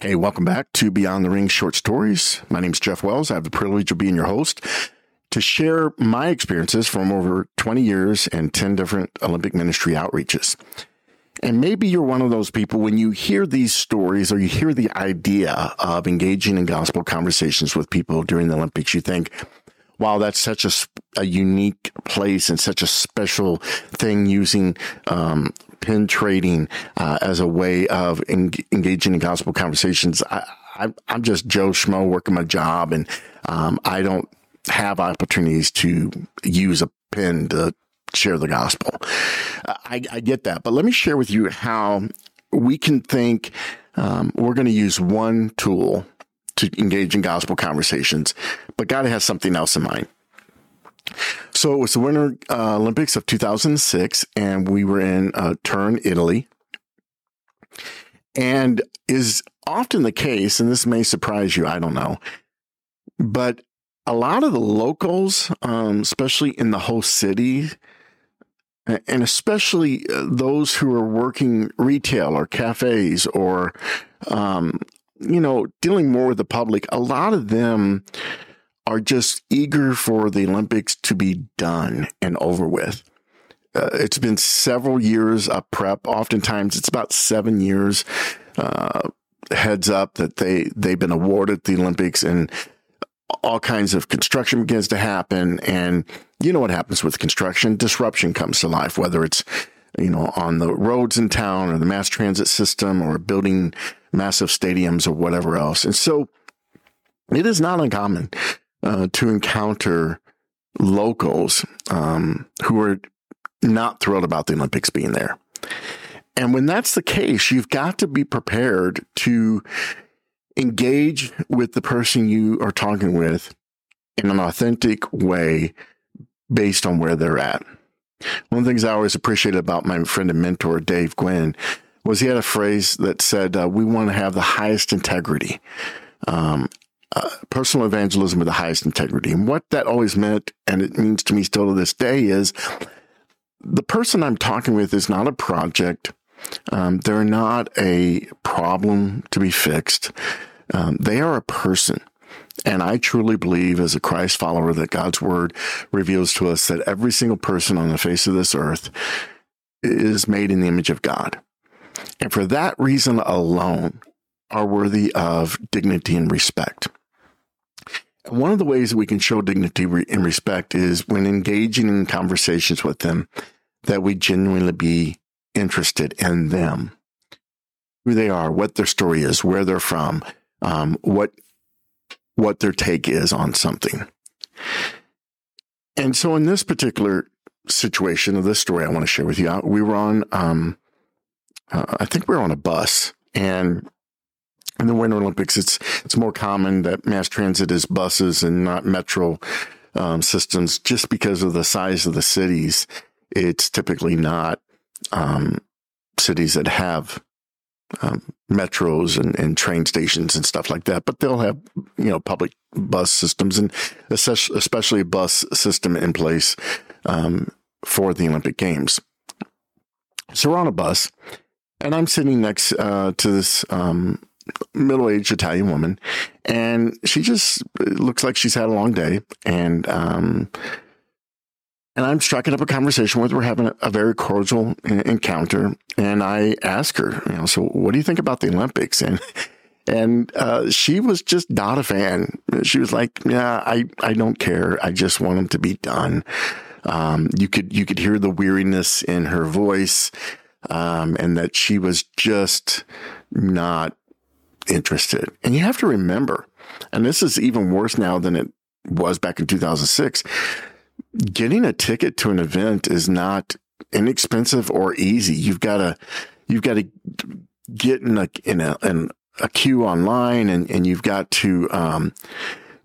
Hey, welcome back to Beyond the Ring Short Stories. My name is Jeff Wells. I have the privilege of being your host to share my experiences from over 20 years and 10 different Olympic ministry outreaches. And maybe you're one of those people when you hear these stories or you hear the idea of engaging in gospel conversations with people during the Olympics, you think, wow, that's such a, a unique place and such a special thing using um, pin trading uh, as a way of en- engaging in gospel conversations. I, I, am just Joe Schmo working my job, and um, I don't have opportunities to use a pin to share the gospel. I, I get that, but let me share with you how we can think um, we're going to use one tool to engage in gospel conversations, but God has something else in mind. So it was the Winter uh, Olympics of 2006, and we were in uh, Turin, Italy. And is often the case, and this may surprise you, I don't know, but a lot of the locals, um, especially in the host city, and especially uh, those who are working retail or cafes or, um, you know, dealing more with the public, a lot of them are just eager for the Olympics to be done and over with. Uh, it's been several years of prep. Oftentimes, it's about seven years uh, heads up that they they've been awarded the Olympics, and all kinds of construction begins to happen. And you know what happens with construction? Disruption comes to life, whether it's you know on the roads in town or the mass transit system or building massive stadiums or whatever else. And so it is not uncommon uh, to encounter locals um, who are not thrilled about the Olympics being there. And when that's the case, you've got to be prepared to engage with the person you are talking with in an authentic way based on where they're at. One of the things I always appreciated about my friend and mentor, Dave Gwynn, was he had a phrase that said, uh, We want to have the highest integrity. Um, uh, personal evangelism with the highest integrity. And what that always meant, and it means to me still to this day, is the person I'm talking with is not a project. Um, they're not a problem to be fixed. Um, they are a person. And I truly believe, as a Christ follower, that God's word reveals to us that every single person on the face of this earth is made in the image of God. And for that reason alone, are worthy of dignity and respect. One of the ways that we can show dignity and respect is when engaging in conversations with them that we genuinely be interested in them, who they are, what their story is, where they're from, um, what what their take is on something. And so, in this particular situation of this story, I want to share with you, we were on, um, uh, I think we were on a bus, and in the Winter Olympics, it's it's more common that mass transit is buses and not metro um, systems, just because of the size of the cities. It's typically not um, cities that have um, metros and, and, train stations and stuff like that, but they'll have you know public bus systems and especially a bus system in place um, for the Olympic Games. So we're on a bus, and I'm sitting next uh, to this um, middle-aged Italian woman, and she just looks like she's had a long day, and um, and I'm striking up a conversation with her. We're having a, a very cordial encounter, and I ask her, you know, so what do you think about the Olympics? And and uh, she was just not a fan. She was like, "Yeah, I I don't care. I just want them to be done." Um, you could you could hear the weariness in her voice, um, and that she was just not interested. And you have to remember, and this is even worse now than it was back in 2006. Getting a ticket to an event is not inexpensive or easy. You've got to, you've got to get in a, in a, in a queue online and, and you've got to, um,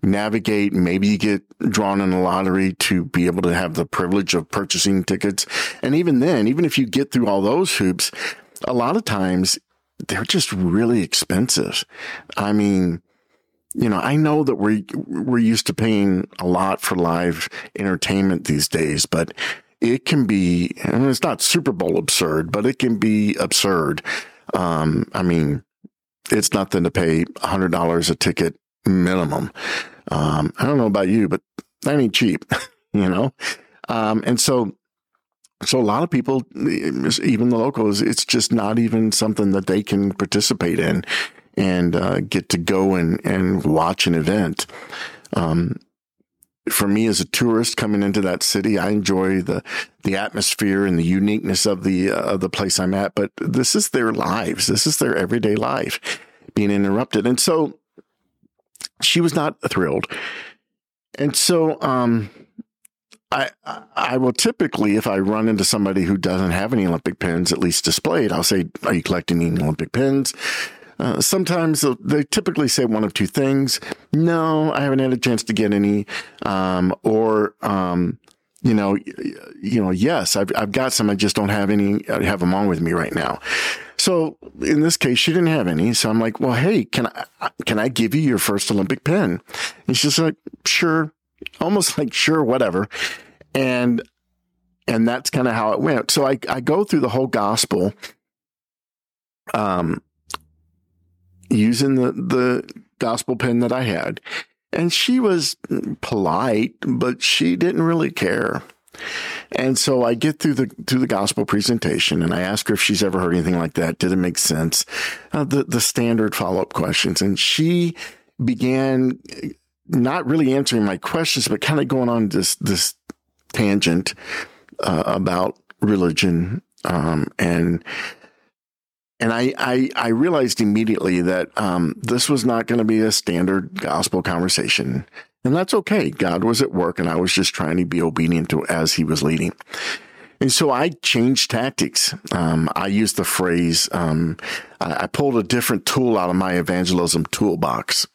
navigate. Maybe you get drawn in a lottery to be able to have the privilege of purchasing tickets. And even then, even if you get through all those hoops, a lot of times they're just really expensive. I mean, you know, I know that we're, we're used to paying a lot for live entertainment these days, but it can be, and it's not Super Bowl absurd, but it can be absurd. Um, I mean, it's nothing to pay $100 a ticket minimum. Um, I don't know about you, but that ain't cheap, you know? Um, and so, so a lot of people, even the locals, it's just not even something that they can participate in and uh, get to go and, and watch an event. Um, for me as a tourist coming into that city, I enjoy the the atmosphere and the uniqueness of the uh, of the place I'm at. But this is their lives. This is their everyday life being interrupted, and so she was not thrilled. And so, um, I I will typically, if I run into somebody who doesn't have any Olympic pins, at least displayed, I'll say, "Are you collecting any Olympic pins?" Uh, sometimes they typically say one of two things. No, I haven't had a chance to get any. Um, or, um, you know, you know, yes, I've, I've got some. I just don't have any, I have them on with me right now. So in this case, she didn't have any. So I'm like, well, hey, can I, can I give you your first Olympic pin? And she's like, sure, almost like, sure, whatever. And, and that's kind of how it went. So I, I go through the whole gospel. Um, using the, the gospel pin that I had. And she was polite, but she didn't really care. And so I get through the through the gospel presentation, and I ask her if she's ever heard anything like that. Did it make sense? Uh, the the standard follow up questions, and she began not really answering my questions, but kind of going on this this tangent uh, about religion um, and and I, I, I realized immediately that um, this was not going to be a standard gospel conversation. And that's okay. God was at work and I was just trying to be obedient to as he was leading. And so I changed tactics. Um, I used the phrase, um, I, I pulled a different tool out of my evangelism toolbox.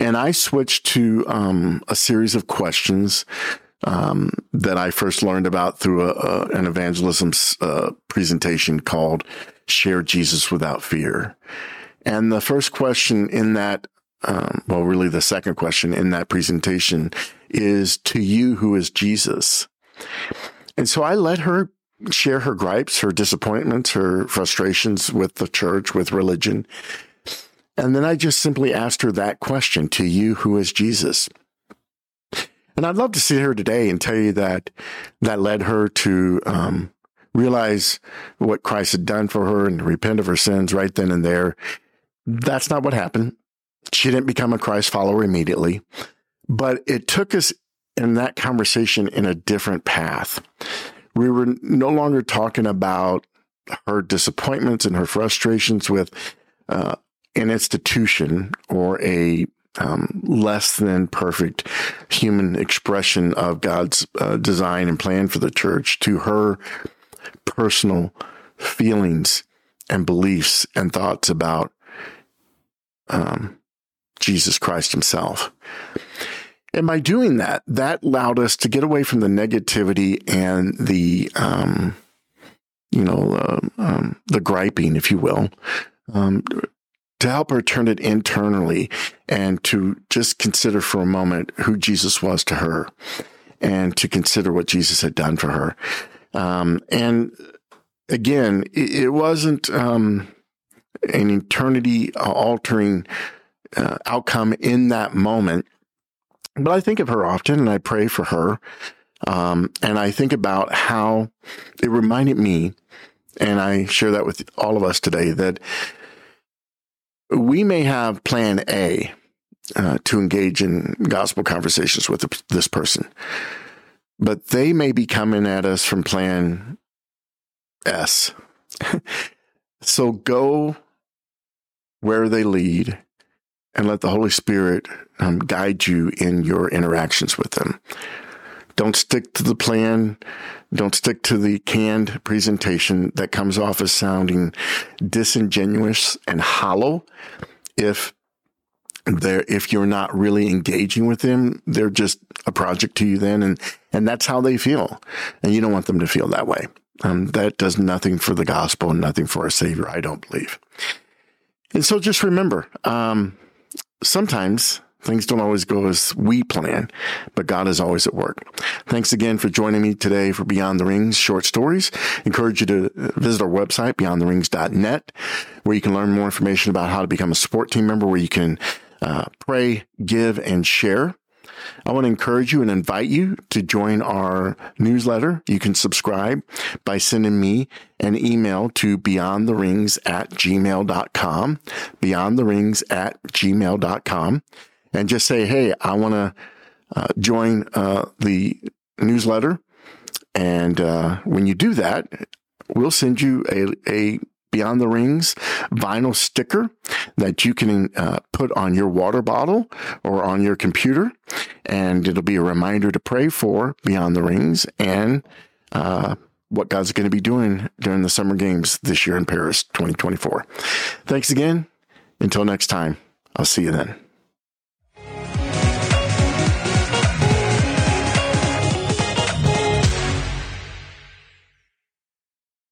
And I switched to um, a series of questions um, that I first learned about through a, a, an evangelism uh, presentation called "Share Jesus Without Fear." And the first question in that, um, well, really the second question in that presentation is to you who is Jesus. And so I let her share her gripes, her disappointments, her frustrations with the church, with religion. And then I just simply asked her that question to you who is Jesus. And I'd love to see her today and tell you that that led her to um, realize what Christ had done for her and repent of her sins right then and there. That's not what happened. She didn't become a Christ follower immediately, but it took us in that conversation in a different path. We were no longer talking about her disappointments and her frustrations with uh, an institution or a um, less than perfect human expression of God's uh, design and plan for the church to her personal feelings and beliefs and thoughts about um, Jesus Christ Himself. And by doing that, that allowed us to get away from the negativity and the, um, you know, uh, um, the griping, if you will, um, to help her turn it internally and to just consider for a moment who Jesus was to her and to consider what Jesus had done for her. Um, and again, it, it wasn't um, an eternity altering uh, outcome in that moment. But I think of her often and I pray for her. Um, and I think about how it reminded me, and I share that with all of us today, that we may have plan A uh, to engage in gospel conversations with this person, but they may be coming at us from plan S. so go where they lead and let the Holy Spirit um, guide you in your interactions with them. Don't stick to the plan. Don't stick to the canned presentation that comes off as sounding disingenuous and hollow. If they're, if you're not really engaging with them, they're just a project to you then. And, and that's how they feel. And you don't want them to feel that way. Um, that does nothing for the gospel and nothing for our savior. I don't believe. And so just remember, um, sometimes Things don't always go as we plan, but God is always at work. Thanks again for joining me today for Beyond the Rings short stories. Encourage you to visit our website, beyondtherings.net, where you can learn more information about how to become a support team member, where you can uh, pray, give, and share. I want to encourage you and invite you to join our newsletter. You can subscribe by sending me an email to beyondtherings at gmail.com, beyondtherings at gmail.com, and just say, Hey, I want to uh, join uh, the newsletter. And uh, when you do that, we'll send you a, a Beyond the Rings vinyl sticker that you can uh, put on your water bottle or on your computer. And it'll be a reminder to pray for Beyond the Rings and uh, what God's going to be doing during the summer games this year in Paris 2024. Thanks again. Until next time, I'll see you then.